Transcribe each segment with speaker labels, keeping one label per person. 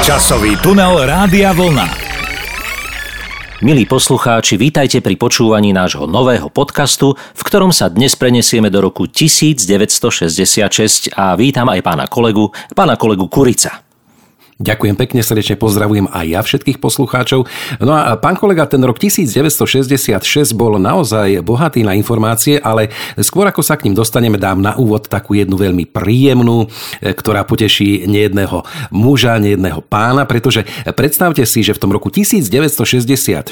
Speaker 1: Časový tunel Rádia Vlna.
Speaker 2: Milí poslucháči, vítajte pri počúvaní nášho nového podcastu, v ktorom sa dnes prenesieme do roku 1966 a vítam aj pána kolegu, pána kolegu Kurica.
Speaker 3: Ďakujem pekne, srdečne pozdravujem aj ja všetkých poslucháčov. No a pán kolega, ten rok 1966 bol naozaj bohatý na informácie, ale skôr ako sa k ním dostaneme, dám na úvod takú jednu veľmi príjemnú, e, ktorá poteší nejedného muža, nejedného pána, pretože predstavte si, že v tom roku 1966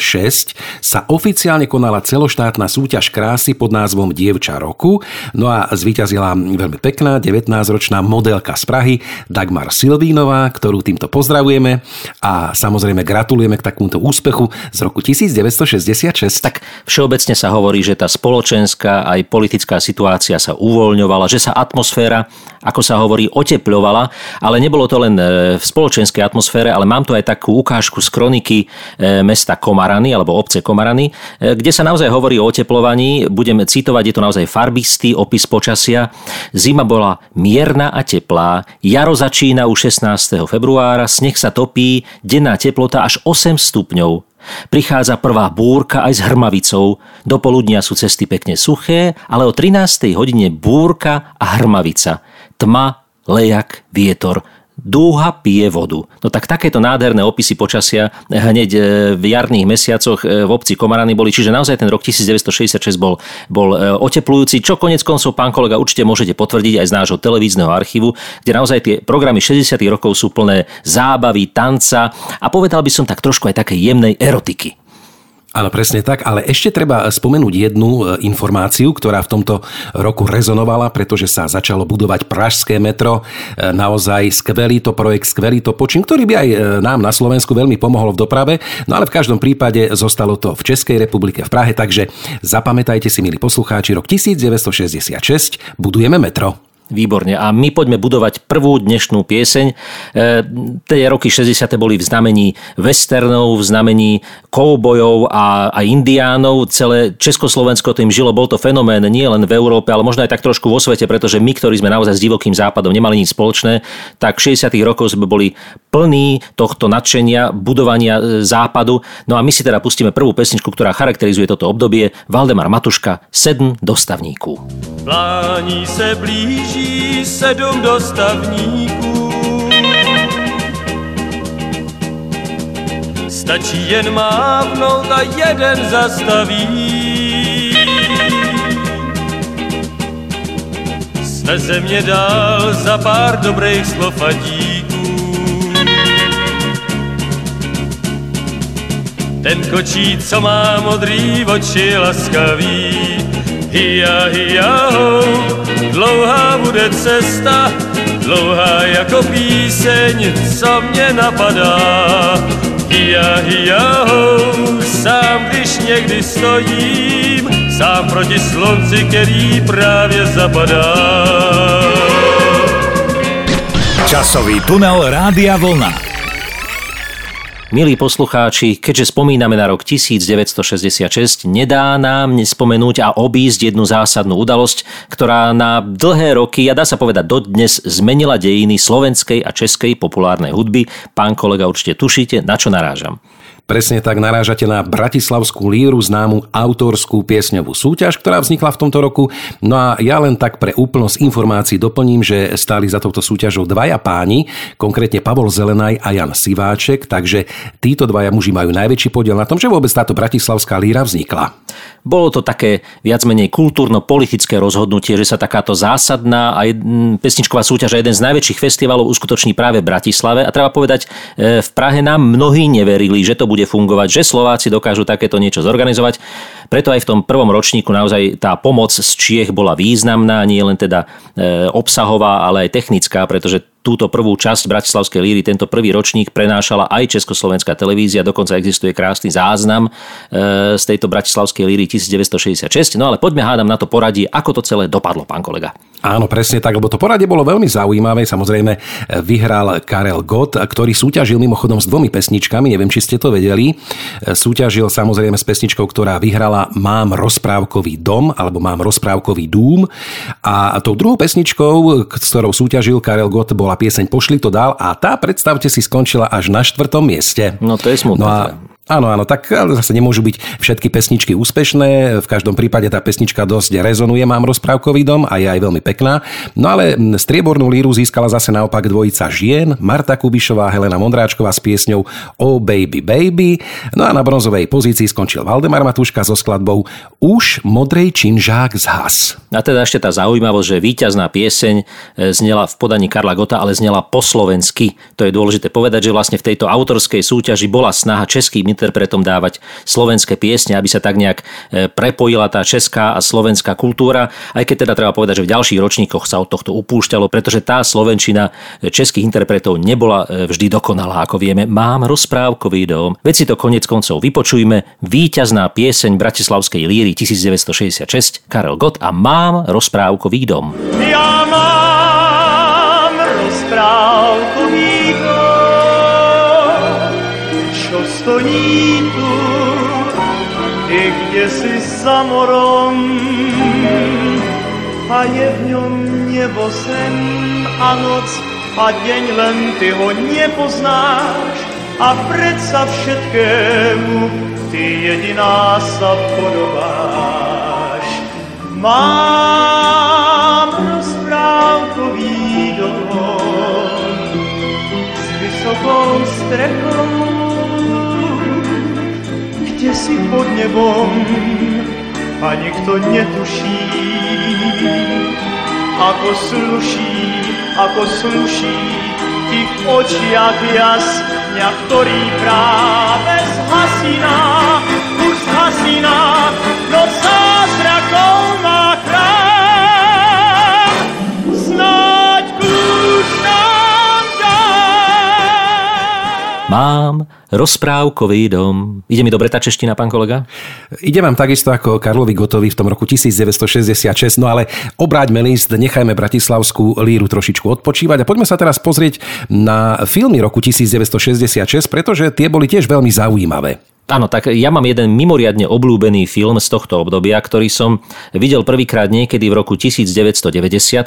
Speaker 3: sa oficiálne konala celoštátna súťaž krásy pod názvom Dievča roku. No a zvíťazila veľmi pekná 19-ročná modelka z Prahy Dagmar Silvínová, ktorú tým týmto pozdravujeme a samozrejme gratulujeme k takémuto úspechu z roku 1966.
Speaker 2: Tak všeobecne sa hovorí, že tá spoločenská aj politická situácia sa uvoľňovala, že sa atmosféra, ako sa hovorí, otepľovala, ale nebolo to len e, v spoločenskej atmosfére, ale mám tu aj takú ukážku z kroniky e, mesta Komarany alebo obce Komarany, e, kde sa naozaj hovorí o oteplovaní. Budeme citovať, je to naozaj farbistý opis počasia. Zima bola mierna a teplá, jaro začína už 16. februára februára sneh sa topí, denná teplota až 8 stupňov. Prichádza prvá búrka aj s hrmavicou. Do poludnia sú cesty pekne suché, ale o 13. hodine búrka a hrmavica. Tma, lejak, vietor dúha pije vodu. No tak takéto nádherné opisy počasia hneď e, v jarných mesiacoch e, v obci Komarany boli, čiže naozaj ten rok 1966 bol, bol e, oteplujúci, čo konec koncov, pán kolega, určite môžete potvrdiť aj z nášho televízneho archívu, kde naozaj tie programy 60. rokov sú plné zábavy, tanca a povedal by som tak trošku aj také jemnej erotiky.
Speaker 3: Áno, presne tak, ale ešte treba spomenúť jednu e, informáciu, ktorá v tomto roku rezonovala, pretože sa začalo budovať Pražské metro. E, naozaj skvelý to projekt, skvelý to počin, ktorý by aj e, nám na Slovensku veľmi pomohol v doprave. No ale v každom prípade zostalo to v Českej republike v Prahe, takže zapamätajte si, milí poslucháči, rok 1966 budujeme metro.
Speaker 2: Výborne. A my poďme budovať prvú dnešnú pieseň. E, tie roky 60. boli v znamení westernov, v znamení koubojov a, a indiánov. Celé Československo tým žilo. Bol to fenomén nie len v Európe, ale možno aj tak trošku vo svete, pretože my, ktorí sme naozaj s divokým západom nemali nič spoločné, tak v 60. rokoch sme boli plní tohto nadšenia, budovania e, západu. No a my si teda pustíme prvú pesničku, ktorá charakterizuje toto obdobie. Valdemar Matuška, Sedm dostavníků.
Speaker 4: Plání se blíži běží sedm dostavníků. Stačí jen mávnout a jeden zastaví. Jsme země dál za pár dobrých slov a díků. Ten kočí, co má modrý oči laskavý, hia, hia, ho, dlouhá bude cesta, dlouhá jako píseň, co mě napadá. Hia, hia, ho, sám když někdy stojím, sám proti slunci, který právě zapadá.
Speaker 1: Časový tunel Rádia Vlna.
Speaker 2: Milí poslucháči, keďže spomíname na rok 1966, nedá nám nespomenúť a obísť jednu zásadnú udalosť, ktorá na dlhé roky, a dá sa povedať dodnes, zmenila dejiny slovenskej a českej populárnej hudby. Pán kolega, určite tušíte, na čo narážam.
Speaker 3: Presne tak narážate na Bratislavskú líru, známu autorskú piesňovú súťaž, ktorá vznikla v tomto roku. No a ja len tak pre úplnosť informácií doplním, že stáli za touto súťažou dvaja páni, konkrétne Pavol Zelenaj a Jan Siváček, takže títo dvaja muži majú najväčší podiel na tom, že vôbec táto Bratislavská líra vznikla.
Speaker 2: Bolo to také viac menej kultúrno-politické rozhodnutie, že sa takáto zásadná a pesničková súťaž a jeden z najväčších festivalov uskutoční práve v Bratislave. A treba povedať, e, v Prahe nám mnohí neverili, že to bude fungovať, že Slováci dokážu takéto niečo zorganizovať. Preto aj v tom prvom ročníku naozaj tá pomoc z Čiech bola významná, nie len teda e, obsahová, ale aj technická, pretože túto prvú časť Bratislavskej líry, tento prvý ročník prenášala aj Československá televízia, dokonca existuje krásny záznam e, z tejto Bratislavskej líry 1966. No ale poďme hádam na to poradie, ako to celé dopadlo, pán kolega.
Speaker 3: Áno, presne tak, lebo to poradie bolo veľmi zaujímavé. Samozrejme vyhral Karel Gott, ktorý súťažil mimochodom s dvomi pesničkami, neviem, či ste to vedeli. E, súťažil samozrejme s pesničkou, ktorá vyhrala volá Mám rozprávkový dom alebo Mám rozprávkový dúm a tou druhou pesničkou, s ktorou súťažil Karel Gott, bola pieseň Pošli to dál a tá, predstavte si, skončila až na štvrtom mieste.
Speaker 2: No to je smutné.
Speaker 3: No a Áno, áno, tak zase nemôžu byť všetky pesničky úspešné. V každom prípade tá pesnička dosť rezonuje, mám rozprávkový dom a je aj veľmi pekná. No ale striebornú líru získala zase naopak dvojica žien, Marta Kubišová, Helena Mondráčková s piesňou Oh Baby Baby. No a na bronzovej pozícii skončil Valdemar Matuška so skladbou Už modrej činžák zhas.
Speaker 2: A teda ešte tá zaujímavosť, že víťazná pieseň e, znela v podaní Karla Gota, ale znela po slovensky. To je dôležité povedať, že vlastne v tejto autorskej súťaži bola snaha českým interpretom dávať slovenské piesne, aby sa tak nejak e, prepojila tá česká a slovenská kultúra, aj keď teda treba povedať, že v ďalších ročníkoch sa od tohto upúšťalo, pretože tá slovenčina e, českých interpretov nebola e, vždy dokonalá, ako vieme. Mám rozprávkový dom. Veď si to konec koncov vypočujme. Výťazná pieseň Bratislavskej líry 1966 Karel Gott a Mám rozprávkový dom.
Speaker 4: Ja mám rozprávkový stojí tu, i kde si za morom. A je v ňom nebo sen a noc a deň, len ty ho nepoznáš. A predsa všetkému ty jediná sa podobáš. Mám rozprávkový dom s vysokou strechou nebom a nikto netuší, ako sluší, ako sluší v očiach jasňa, ktorý práve zhasíná, už zhasíná, no zázrakov má krát.
Speaker 2: Mám rozprávkový dom. Ide mi dobre tá čeština, pán kolega?
Speaker 3: Ide vám takisto ako Karlovi Gotovi v tom roku 1966, no ale obráťme list, nechajme Bratislavskú líru trošičku odpočívať a poďme sa teraz pozrieť na filmy roku 1966, pretože tie boli tiež veľmi zaujímavé.
Speaker 2: Áno, tak ja mám jeden mimoriadne obľúbený film z tohto obdobia, ktorý som videl prvýkrát niekedy v roku 1990,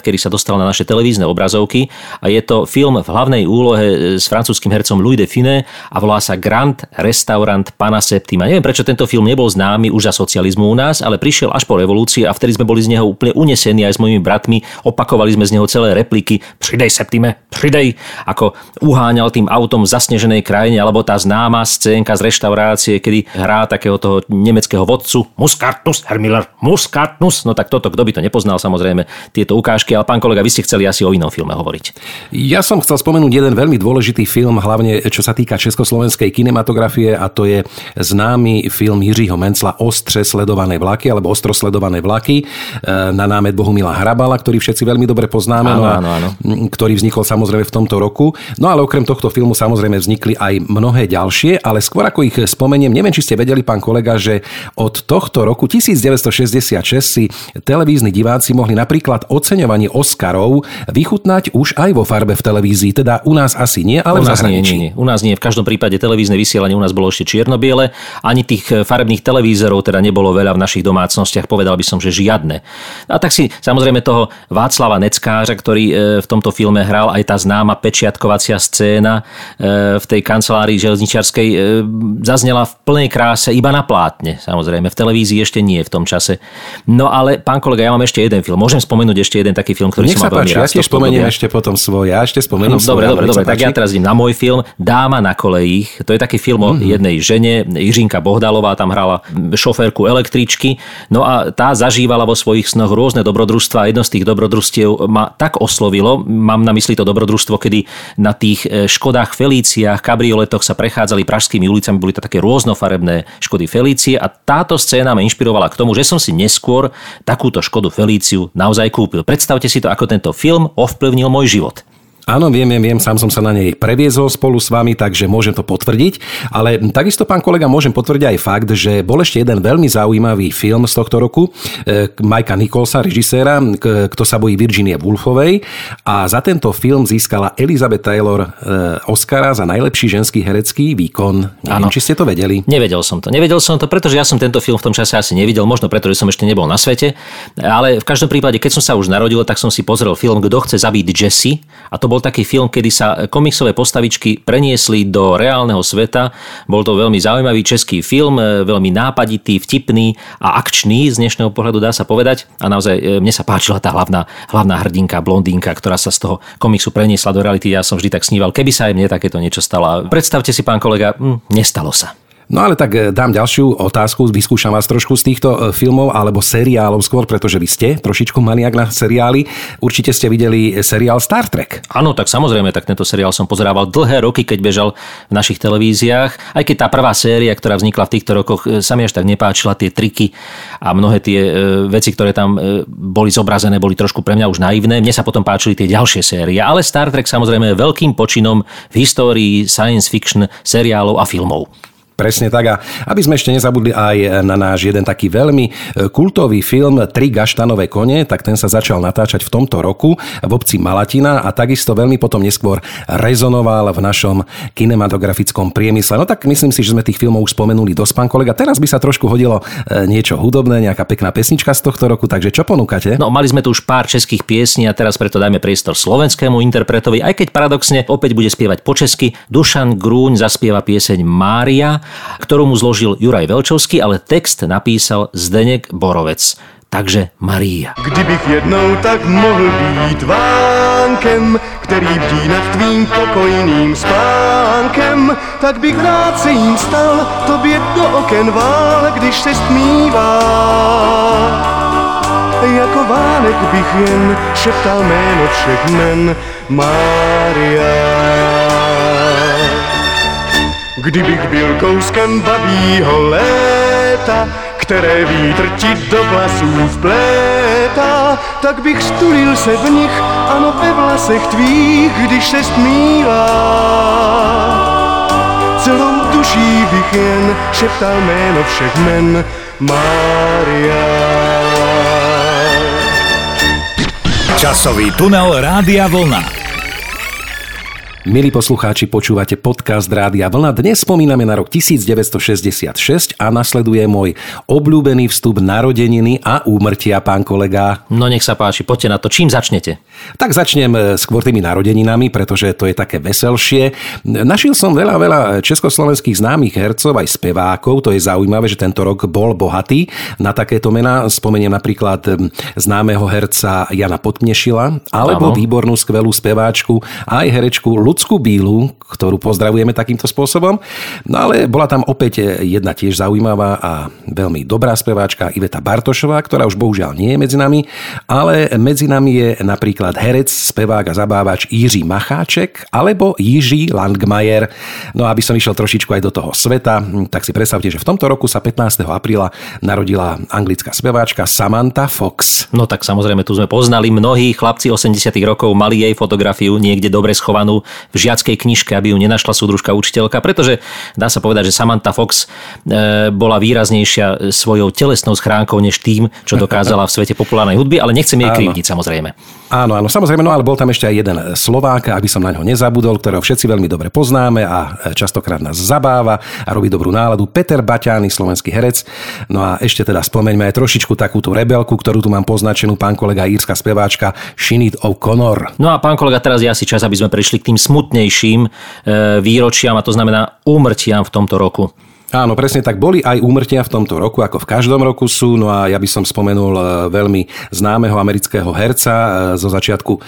Speaker 2: kedy sa dostal na naše televízne obrazovky a je to film v hlavnej úlohe s francúzským hercom Louis de Finet a volá sa Grand Restaurant Pana Septima. Neviem, prečo tento film nebol známy už za socializmu u nás, ale prišiel až po revolúcii a vtedy sme boli z neho úplne unesení aj s mojimi bratmi, opakovali sme z neho celé repliky Pridej Septime, pridej, ako uháňal tým autom v zasneženej krajine, alebo tá známa scénka z reštaurácie relácie, kedy hrá takého toho nemeckého vodcu Muscartus, Herr Miller, Muscartus. No tak toto, kto by to nepoznal samozrejme, tieto ukážky, ale pán kolega, vy ste chceli asi o inom filme hovoriť.
Speaker 3: Ja som chcel spomenúť jeden veľmi dôležitý film, hlavne čo sa týka československej kinematografie a to je známy film Jiřího Mencla Ostře sledované vlaky alebo Ostro sledované vlaky e, na námed Bohumila Hrabala, ktorý všetci veľmi dobre poznáme,
Speaker 2: áno,
Speaker 3: no a,
Speaker 2: áno, áno.
Speaker 3: ktorý vznikol samozrejme v tomto roku. No ale okrem tohto filmu samozrejme vznikli aj mnohé ďalšie, ale skôr ako ich spomeniem, spomeniem, neviem, či ste vedeli, pán kolega, že od tohto roku 1966 si televízni diváci mohli napríklad oceňovanie Oscarov vychutnať už aj vo farbe v televízii. Teda u nás asi nie, ale
Speaker 2: u
Speaker 3: nás
Speaker 2: v zahraničí. Nie, nie. U nás nie. V každom prípade televízne vysielanie u nás bolo ešte čierno-biele. Ani tých eh, farebných televízorov teda nebolo veľa v našich domácnostiach. Povedal by som, že žiadne. A tak si samozrejme toho Václava Neckářa, ktorý eh, v tomto filme hral aj tá známa pečiatkovacia scéna eh, v tej kancelárii železničiarskej zaznela v plnej kráse iba na plátne, samozrejme. V televízii ešte nie v tom čase. No ale, pán kolega, ja mám ešte jeden film. Môžem spomenúť ešte jeden taký film, ktorý
Speaker 3: Nech
Speaker 2: som
Speaker 3: sa
Speaker 2: veľmi
Speaker 3: páči, ja tiež spomeniem ešte potom svoj. Ja ešte spomeniem
Speaker 2: no, Dobre, dobre, dobre. Tak ja teraz idem na môj film Dáma na kolejích. To je taký film mm-hmm. o mhm. jednej žene, Jiřinka Bohdalová tam hrala šoférku električky. No a tá zažívala vo svojich snoch rôzne dobrodružstva jedno z tých dobrodružstiev ma tak oslovilo, mám na mysli to dobrodružstvo, kedy na tých e, Škodách Felíciách, kabrioletoch sa prechádzali pražskými ulicami, boli to také rôzne rôznofarebné Škody Felície a táto scéna ma inšpirovala k tomu, že som si neskôr takúto Škodu Felíciu naozaj kúpil. Predstavte si to, ako tento film ovplyvnil môj život.
Speaker 3: Áno, viem, viem, viem, sám som sa na nej previezol spolu s vami, takže môžem to potvrdiť. Ale takisto, pán kolega, môžem potvrdiť aj fakt, že bol ešte jeden veľmi zaujímavý film z tohto roku e, Majka Nicholsa, režiséra, kto sa bojí Virginie Woolfovej. A za tento film získala Elizabeth Taylor e, Oscara za najlepší ženský herecký výkon. Neviem, či ste to vedeli.
Speaker 2: Nevedel som to. Nevedel som to, pretože ja som tento film v tom čase asi nevidel, možno preto, že som ešte nebol na svete. Ale v každom prípade, keď som sa už narodil, tak som si pozrel film Kto chce zabiť Jessie. A to bol taký film, kedy sa komiksové postavičky preniesli do reálneho sveta. Bol to veľmi zaujímavý český film, e, veľmi nápaditý, vtipný a akčný z dnešného pohľadu dá sa povedať. A naozaj e, mne sa páčila tá hlavná, hlavná hrdinka, blondínka, ktorá sa z toho komiksu preniesla do reality. Ja som vždy tak sníval, keby sa aj mne takéto niečo stalo. Predstavte si, pán kolega, nestalo sa.
Speaker 3: No ale tak e, dám ďalšiu otázku, vyskúšam vás trošku z týchto e, filmov alebo seriálov skôr, pretože vy ste trošičku maniak na seriály. Určite ste videli seriál Star Trek.
Speaker 2: Áno, tak samozrejme, tak tento seriál som pozerával dlhé roky, keď bežal v našich televíziách. Aj keď tá prvá séria, ktorá vznikla v týchto rokoch, e, sa mi až tak nepáčila, tie triky a mnohé tie veci, ktoré tam boli zobrazené, boli trošku pre mňa už naivné. Mne sa potom páčili tie ďalšie série, ale Star Trek samozrejme je veľkým počinom v histórii science fiction seriálov a filmov.
Speaker 3: Presne tak. A aby sme ešte nezabudli aj na náš jeden taký veľmi e, kultový film Tri gaštanové kone, tak ten sa začal natáčať v tomto roku v obci Malatina a takisto veľmi potom neskôr rezonoval v našom kinematografickom priemysle. No tak myslím si, že sme tých filmov už spomenuli dosť, pán kolega. Teraz by sa trošku hodilo e, niečo hudobné, nejaká pekná pesnička z tohto roku, takže čo ponúkate?
Speaker 2: No, mali sme tu už pár českých piesní a teraz preto dajme priestor slovenskému interpretovi, aj keď paradoxne opäť bude spievať po česky. Dušan Grúň zaspieva pieseň Mária ktorú mu zložil Juraj Velčovský, ale text napísal Zdenek Borovec. Takže Maria.
Speaker 5: Kdybych jednou tak mohl být vánkem, který bdí nad tvým pokojným spánkem, tak bych rád se jim stal, tobě do oken vál, když se stmívá. Jako vánek bych jen šeptal jméno všech men Mária. Kdybych byl kouskem babího léta, které vítr ti do vlasů vplétá, tak bych stulil se v nich, ano ve vlasech tvých, když se stmívá. Celou duší bych jen šeptal jméno všech men Mária.
Speaker 1: Časový tunel Rádia Vlna.
Speaker 3: Milí poslucháči, počúvate podcast Rádia Vlna. Dnes spomíname na rok 1966 a nasleduje môj obľúbený vstup narodeniny a úmrtia, pán kolega.
Speaker 2: No nech sa páči, poďte na to. Čím začnete?
Speaker 3: Tak začnem e, skôr tými narodeninami, pretože to je také veselšie. Našiel som veľa, veľa československých známych hercov, aj spevákov. To je zaujímavé, že tento rok bol bohatý na takéto mená. Spomeniem napríklad známeho herca Jana Potnešila, alebo Áno. výbornú skvelú speváčku aj herečku ľudskú bílu, ktorú pozdravujeme takýmto spôsobom. No ale bola tam opäť jedna tiež zaujímavá a veľmi dobrá speváčka Iveta Bartošová, ktorá už bohužiaľ nie je medzi nami, ale medzi nami je napríklad herec, spevák a zabávač Jiří Macháček alebo Jiří Langmajer. No aby som išiel trošičku aj do toho sveta, tak si predstavte, že v tomto roku sa 15. apríla narodila anglická speváčka Samantha Fox.
Speaker 2: No tak samozrejme, tu sme poznali mnohí chlapci 80 rokov, mali jej fotografiu niekde dobre schovanú v žiackej knižke, aby ju nenašla súdružka učiteľka, pretože dá sa povedať, že Samantha Fox e, bola výraznejšia svojou telesnou schránkou než tým, čo dokázala v svete populárnej hudby, ale nechcem jej krivdiť samozrejme.
Speaker 3: Áno, áno, samozrejme, no ale bol tam ešte aj jeden Slovák, aby som na ňo nezabudol, ktorého všetci veľmi dobre poznáme a častokrát nás zabáva a robí dobrú náladu. Peter Baťány, slovenský herec. No a ešte teda spomeňme aj trošičku takúto rebelku, ktorú tu mám poznačenú, pán kolega írska speváčka Shinit O'Connor.
Speaker 2: No a pán kolega, teraz je asi čas, aby sme prešli k tým smutnejším e, výročiam, a to znamená úmrtiam v tomto roku.
Speaker 3: Áno, presne tak. Boli aj úmrtia v tomto roku, ako v každom roku sú. No a ja by som spomenul e, veľmi známeho amerického herca e, zo začiatku e,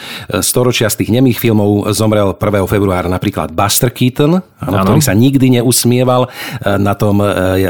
Speaker 3: storočia z tých nemých filmov. Zomrel 1. februára napríklad Buster Keaton, áno, ktorý sa nikdy neusmieval na tom,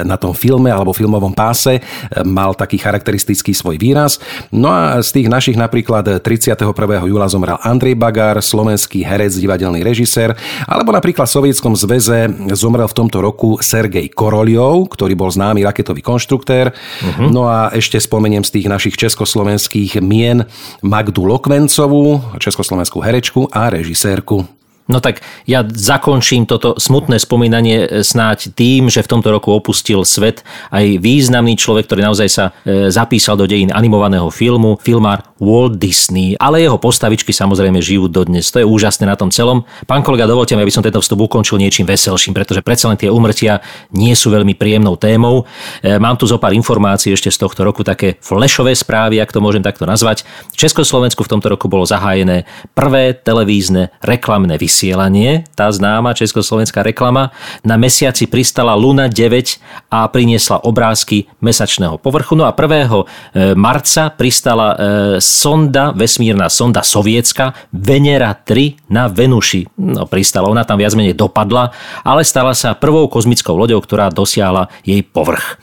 Speaker 3: na tom filme alebo filmovom páse. Mal taký charakteristický svoj výraz. No a z tých našich napríklad 31. júla zomrel Andrej Bagár, slovenský herec, divadelný režisér, alebo napríklad v Sovietskom zväze zomrel v tomto roku Sergej Koroliov, ktorý bol známy raketový konštruktér. Uh-huh. No a ešte spomeniem z tých našich československých mien Magdu Lokvencovú, československú herečku a režisérku.
Speaker 2: No tak ja zakončím toto smutné spomínanie e, snáď tým, že v tomto roku opustil svet aj významný človek, ktorý naozaj sa e, zapísal do dejín animovaného filmu, filmár Walt Disney, ale jeho postavičky samozrejme žijú dodnes. To je úžasné na tom celom. Pán kolega, dovolte mi, aby som tento vstup ukončil niečím veselším, pretože predsa len tie umrtia nie sú veľmi príjemnou témou. E, mám tu zo pár informácií ešte z tohto roku, také flashové správy, ak to môžem takto nazvať. V Československu v tomto roku bolo zahájené prvé televízne reklamné vysielanie tá známa československá reklama. Na mesiaci pristala Luna 9 a priniesla obrázky mesačného povrchu. No a 1. E, marca pristala e, sonda, vesmírna sonda sovietska Venera 3 na Venuši. No pristala, ona tam viac menej dopadla, ale stala sa prvou kozmickou loďou, ktorá dosiahla jej povrch.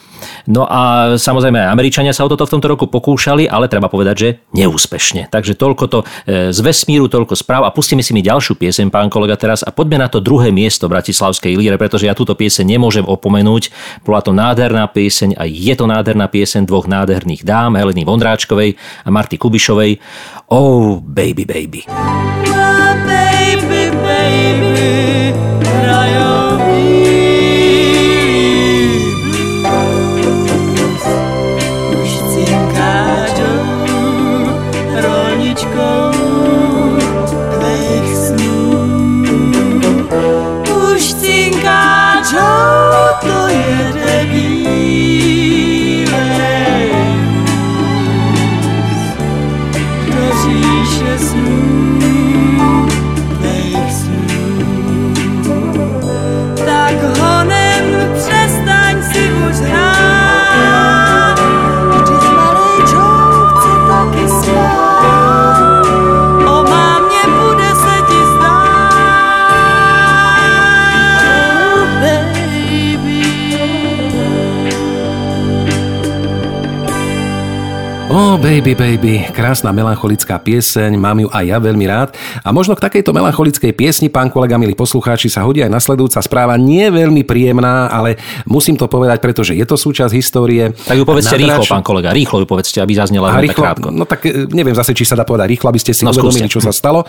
Speaker 2: No a samozrejme aj Američania sa o toto v tomto roku pokúšali, ale treba povedať, že neúspešne. Takže toľko to e, z vesmíru, toľko správ a pustíme si mi ďalšiu piesem, pán kolega, teraz a poďme na to druhé miesto Bratislavskej líre, pretože ja túto pieseň nemôžem opomenúť. Bola to nádherná pieseň a je to nádherná pieseň dvoch nádherných dám, Heleny Vondráčkovej a Marty Kubišovej. Oh, baby, baby, Baby Baby,
Speaker 3: krásna melancholická pieseň, mám ju aj ja veľmi rád. A možno k takejto melancholickej piesni, pán kolega, milí poslucháči, sa hodí aj nasledujúca správa. Nie veľmi príjemná, ale musím to povedať, pretože je to súčasť histórie.
Speaker 2: Tak ju povedzte Nadrač... rýchlo, pán kolega, rýchlo ju povedzte, aby zaznela a rýchlo,
Speaker 3: krátko. No tak e, neviem zase, či sa dá povedať rýchlo, aby ste si no, uvedomili, čo sa stalo.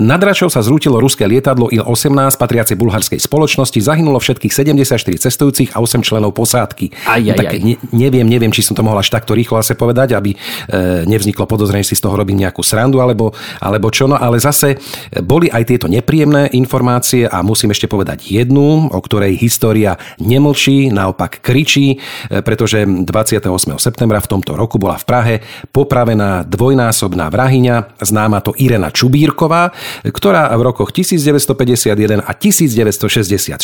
Speaker 3: Nad Račou sa zrútilo ruské lietadlo Il-18 patriace bulharskej spoločnosti, zahynulo všetkých 74 cestujúcich a 8 členov posádky.
Speaker 2: Aj, aj,
Speaker 3: tak
Speaker 2: aj.
Speaker 3: Ne, neviem, neviem, či som to mohol až takto rýchlo asi povedať, aby nevzniklo podozrenie, si z toho robím nejakú srandu alebo, alebo čo. No ale zase boli aj tieto nepríjemné informácie a musím ešte povedať jednu, o ktorej história nemlčí, naopak kričí, e, pretože 28. septembra v tomto roku bola v Prahe popravená dvojnásobná vrahyňa, známa to Irena Čubírková, ktorá v rokoch 1951 a 1964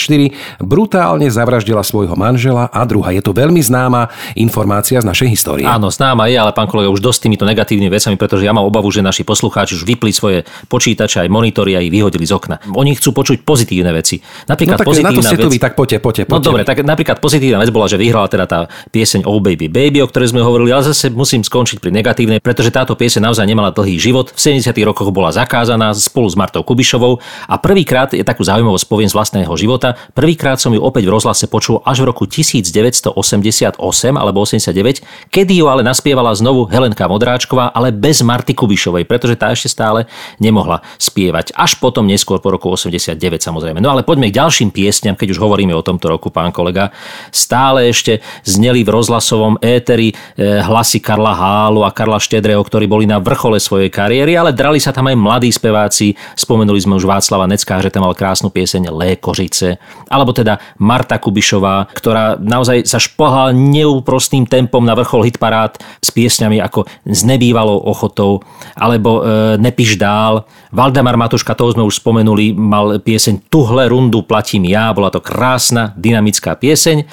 Speaker 3: brutálne zavraždila svojho manžela a druha. Je to veľmi známa informácia z našej histórie.
Speaker 2: Áno, známa je, ale pán kolega, už dosť týmito negatívnymi vecami, pretože ja mám obavu, že naši poslucháči už vypli svoje počítače aj monitory a ich vyhodili z okna. Oni chcú počuť pozitívne veci.
Speaker 3: Napríklad no tak pozitívna na to ste vec... tu vy, tak poďte, poďte,
Speaker 2: poďte. No dobre, tak napríklad pozitívna vec bola, že vyhrala teda tá pieseň Oh Baby Baby, o ktorej sme hovorili, ale zase musím skončiť pri negatívnej, pretože táto pieseň naozaj nemala dlhý život. V 70. rokoch bola zakázaná spolu s Martou Kubišovou a prvýkrát je takú zaujímavosť poviem z vlastného života. Prvýkrát som ju opäť v rozhlase počul až v roku 1988 alebo 89, kedy ju ale naspievala znovu Helenka Modráčková, ale bez Marty Kubišovej, pretože tá ešte stále nemohla spievať. Až potom neskôr po roku 89 samozrejme. No ale poďme k ďalším piesňam, keď už hovoríme o tomto roku, pán kolega. Stále ešte zneli v rozhlasovom éteri eh, hlasy Karla Hálu a Karla Štedreho, ktorí boli na vrchole svojej kariéry, ale drali sa tam aj mladí speváci. Spomenuli sme už Václava Necká, že tam mal krásnu pieseň Lékožice. Alebo teda Marta Kubišová, ktorá naozaj sa špohala neúprostným tempom na vrchol hitparád s piesňami ako s nebývalou ochotou, alebo e, Nepíš dál. Valdemar Matuška, toho sme už spomenuli, mal pieseň Tuhle rundu platím ja, bola to krásna, dynamická pieseň.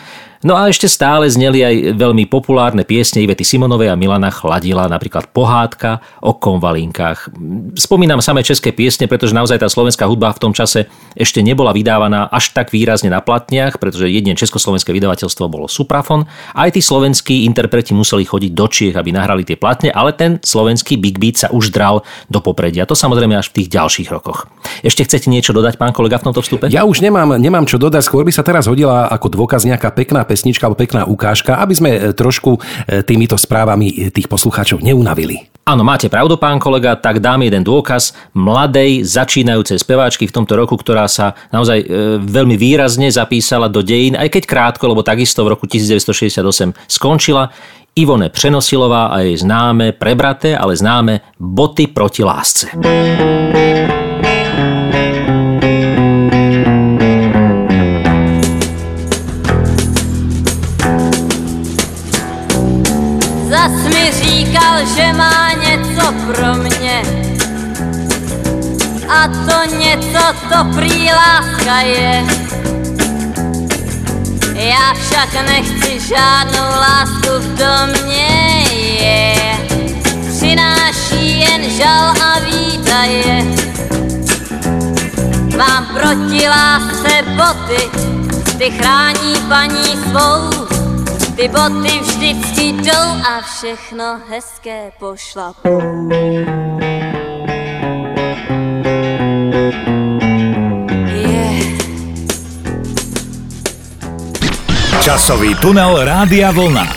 Speaker 2: No a ešte stále zneli aj veľmi populárne piesne Ivety Simonovej a Milana Chladila, napríklad Pohádka o konvalinkách. Spomínam samé české piesne, pretože naozaj tá slovenská hudba v tom čase ešte nebola vydávaná až tak výrazne na platniach, pretože jedine československé vydavateľstvo bolo Suprafon. Aj tí slovenskí interpreti museli chodiť do Čiech, aby nahrali tie platne, ale ten slovenský Big Beat sa už dral do popredia. To samozrejme až v tých ďalších rokoch. Ešte chcete niečo dodať, pán kolega, v tomto vstupe?
Speaker 3: Ja už nemám, nemám čo dodať, skôr by sa teraz hodila ako dôkaz nejaká pekná pesnička alebo pekná ukážka, aby sme e, trošku e, týmito správami e, tých poslucháčov neunavili.
Speaker 2: Áno, máte pravdu, pán kolega, tak dám jeden dôkaz mladej, začínajúcej speváčky v tomto roku, ktorá sa naozaj veľmi výrazne zapísala do dejín, aj keď krátko, lebo takisto v roku 1968 skončila. Ivone Přenosilová a jej známe, prebraté, ale známe Boty proti lásce.
Speaker 6: Že má něco pro mě. A to něco to prý láska je. Já však nechci žádnou lásku v domě je. Přináší jen žal a výdaje. Mám proti lásce boty, ty chrání paní svou ty boty vždycky jdou a všechno hezké pošlapou.
Speaker 1: Časový tunel Rádia Vlna.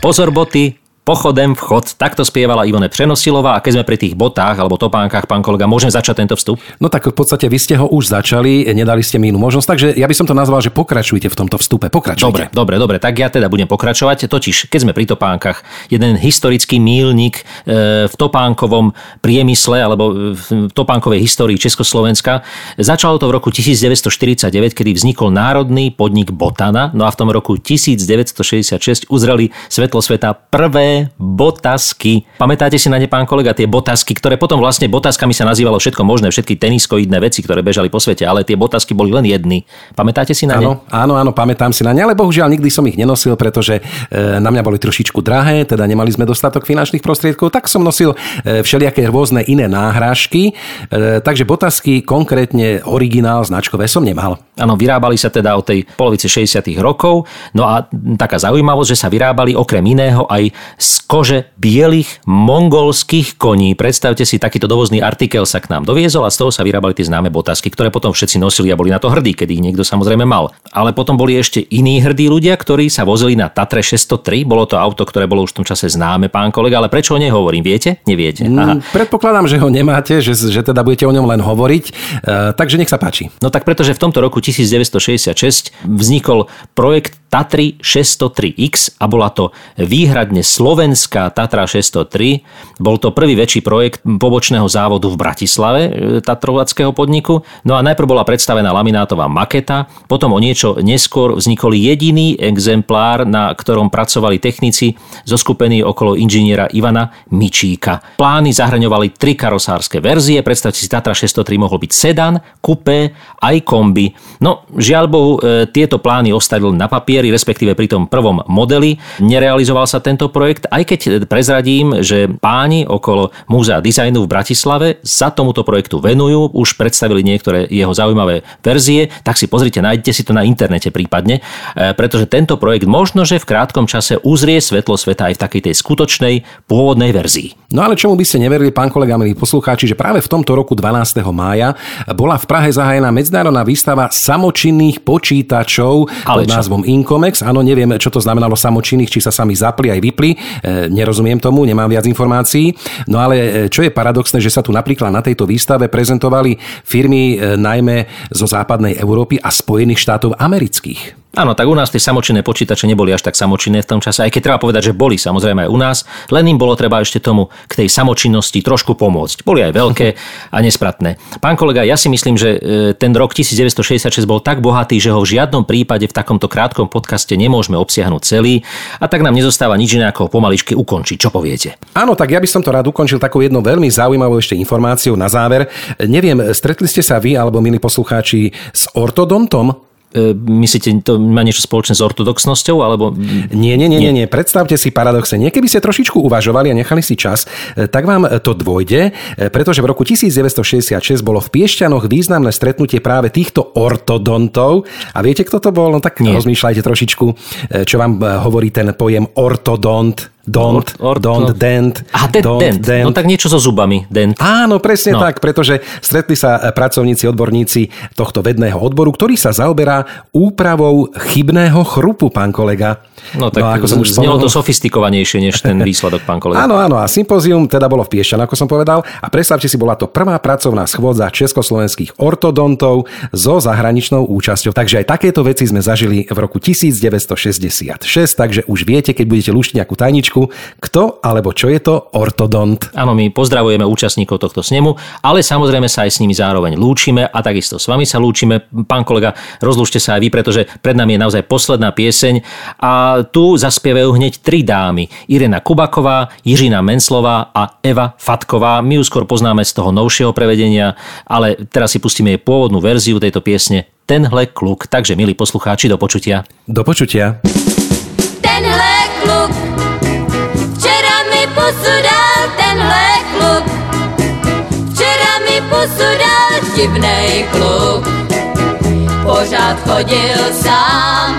Speaker 2: Pozor boty, Pochodem vchod, takto spievala Ivone Přenosilová a keď sme pri tých botách alebo topánkach, pán kolega, môžem začať tento vstup?
Speaker 3: No tak v podstate vy ste ho už začali, nedali ste mi inú možnosť, takže ja by som to nazval, že pokračujte v tomto vstupe, pokračujte.
Speaker 2: Dobre, dobre, dobre, tak ja teda budem pokračovať. Totiž, keď sme pri topánkach, jeden historický mílnik e, v topánkovom priemysle alebo v topánkovej histórii Československa. Začalo to v roku 1949, kedy vznikol národný podnik Botana, no a v tom roku 1966 uzreli svetlo sveta prvé botasky. Pamätáte si na ne, pán kolega, tie botasky, ktoré potom vlastne botaskami sa nazývalo všetko možné, všetky teniskoidné veci, ktoré bežali po svete, ale tie botasky boli len jedny. Pamätáte si na
Speaker 3: áno, ne? Áno, áno, pamätám si na ne, ale bohužiaľ nikdy som ich nenosil, pretože e, na mňa boli trošičku drahé, teda nemali sme dostatok finančných prostriedkov, tak som nosil e, všelijaké rôzne iné náhražky, e, takže botasky konkrétne originál značkové som nemal.
Speaker 2: Áno, vyrábali sa teda od tej polovice 60. rokov, no a taká zaujímavosť, že sa vyrábali okrem iného aj z kože bielých mongolských koní. Predstavte si, takýto dovozný artikel sa k nám doviezol a z toho sa vyrábali tie známe botasky, ktoré potom všetci nosili a boli na to hrdí, keď ich niekto samozrejme mal. Ale potom boli ešte iní hrdí ľudia, ktorí sa vozili na Tatre 603. Bolo to auto, ktoré bolo už v tom čase známe, pán kolega, ale prečo o nej hovorím? Viete? Neviete?
Speaker 3: Mm, Aha. Predpokladám, že ho nemáte, že, že teda budete o ňom len hovoriť, e, takže nech sa páči.
Speaker 2: No tak pretože v tomto roku 1966 vznikol projekt Tatry 603X a bola to výhradne slovenská Tatra 603. Bol to prvý väčší projekt pobočného závodu v Bratislave e, Tatrovackého podniku. No a najprv bola predstavená laminátová maketa, potom o niečo neskôr vznikol jediný exemplár, na ktorom pracovali technici zoskupení okolo inžiniera Ivana Mičíka. Plány zahraňovali tri karosárske verzie, predstavte si Tatra 603 mohol byť sedan, kupé, aj kombi. No, žiaľ Bohu, e, tieto plány ostavil na papier inžinieri, respektíve pri tom prvom modeli. Nerealizoval sa tento projekt, aj keď prezradím, že páni okolo Múzea dizajnu v Bratislave sa tomuto projektu venujú, už predstavili niektoré jeho zaujímavé verzie, tak si pozrite, nájdete si to na internete prípadne, e, pretože tento projekt možno, že v krátkom čase uzrie svetlo sveta aj v takej tej skutočnej pôvodnej verzii.
Speaker 3: No ale čomu by ste neverili, pán kolega, milí poslucháči, že práve v tomto roku 12. mája bola v Prahe zahájená medzinárodná výstava samočinných počítačov ale pod názvom Inko Comex. Áno, neviem, čo to znamenalo samočinných, či sa sami zapli aj vypli. E, nerozumiem tomu, nemám viac informácií. No ale e, čo je paradoxné, že sa tu napríklad na tejto výstave prezentovali firmy e, najmä zo západnej Európy a Spojených štátov amerických.
Speaker 2: Áno, tak u nás tie samočinné počítače neboli až tak samočinné v tom čase, aj keď treba povedať, že boli samozrejme aj u nás, len im bolo treba ešte tomu k tej samočinnosti trošku pomôcť. Boli aj veľké a nespratné. Pán kolega, ja si myslím, že e, ten rok 1966 bol tak bohatý, že ho v žiadnom prípade v takomto krátkom podcaste nemôžeme obsiahnuť celý a tak nám nezostáva nič iné ako pomaličky ukončiť. Čo poviete?
Speaker 3: Áno, tak ja by som to rád ukončil takou jednou veľmi zaujímavou ešte informáciou na záver. Neviem, stretli ste sa vy alebo milí poslucháči s ortodontom?
Speaker 2: E, myslíte, to má niečo spoločné s ortodoxnosťou? Alebo...
Speaker 3: Nie, nie, nie, nie, nie. Predstavte si paradoxe. Niekedy ste trošičku uvažovali a nechali si čas, e, tak vám to dvojde, e, pretože v roku 1966 bolo v Piešťanoch významné stretnutie práve týchto ortodontov. A viete, kto to bol? No tak nie. rozmýšľajte trošičku, čo vám hovorí ten pojem ortodont. Don't, or, or, don't, dent.
Speaker 2: A dent, don't, dent. dent. No tak niečo so zubami, dent.
Speaker 3: Áno, presne no. tak, pretože stretli sa e, pracovníci, odborníci tohto vedného odboru, ktorý sa zaoberá úpravou chybného chrupu, pán kolega.
Speaker 2: No tak no, ako som už znelo to sofistikovanejšie než ten výsledok, pán kolega.
Speaker 3: áno, áno, a sympózium teda bolo v Piešťan, ako som povedal. A predstavte si, bola to prvá pracovná schôdza československých ortodontov so zahraničnou účasťou. Takže aj takéto veci sme zažili v roku 1966, takže už viete, keď budete luštiť nejakú tajničku. Kto alebo čo je to ortodont?
Speaker 2: Áno, my pozdravujeme účastníkov tohto snemu, ale samozrejme sa aj s nimi zároveň lúčime a takisto s vami sa lúčime. Pán kolega, rozlúčte sa aj vy, pretože pred nami je naozaj posledná pieseň a tu zaspievajú hneď tri dámy. Irena Kubaková, Jiřina Menslová a Eva Fatková. My ju skôr poznáme z toho novšieho prevedenia, ale teraz si pustíme jej pôvodnú verziu tejto piesne Tenhle kluk. Takže, milí poslucháči, do počutia.
Speaker 3: Do počutia.
Speaker 6: Tenhle kluk pusu dal tenhle kluk. Včera mi pusu dal divnej kluk. Pořád chodil sám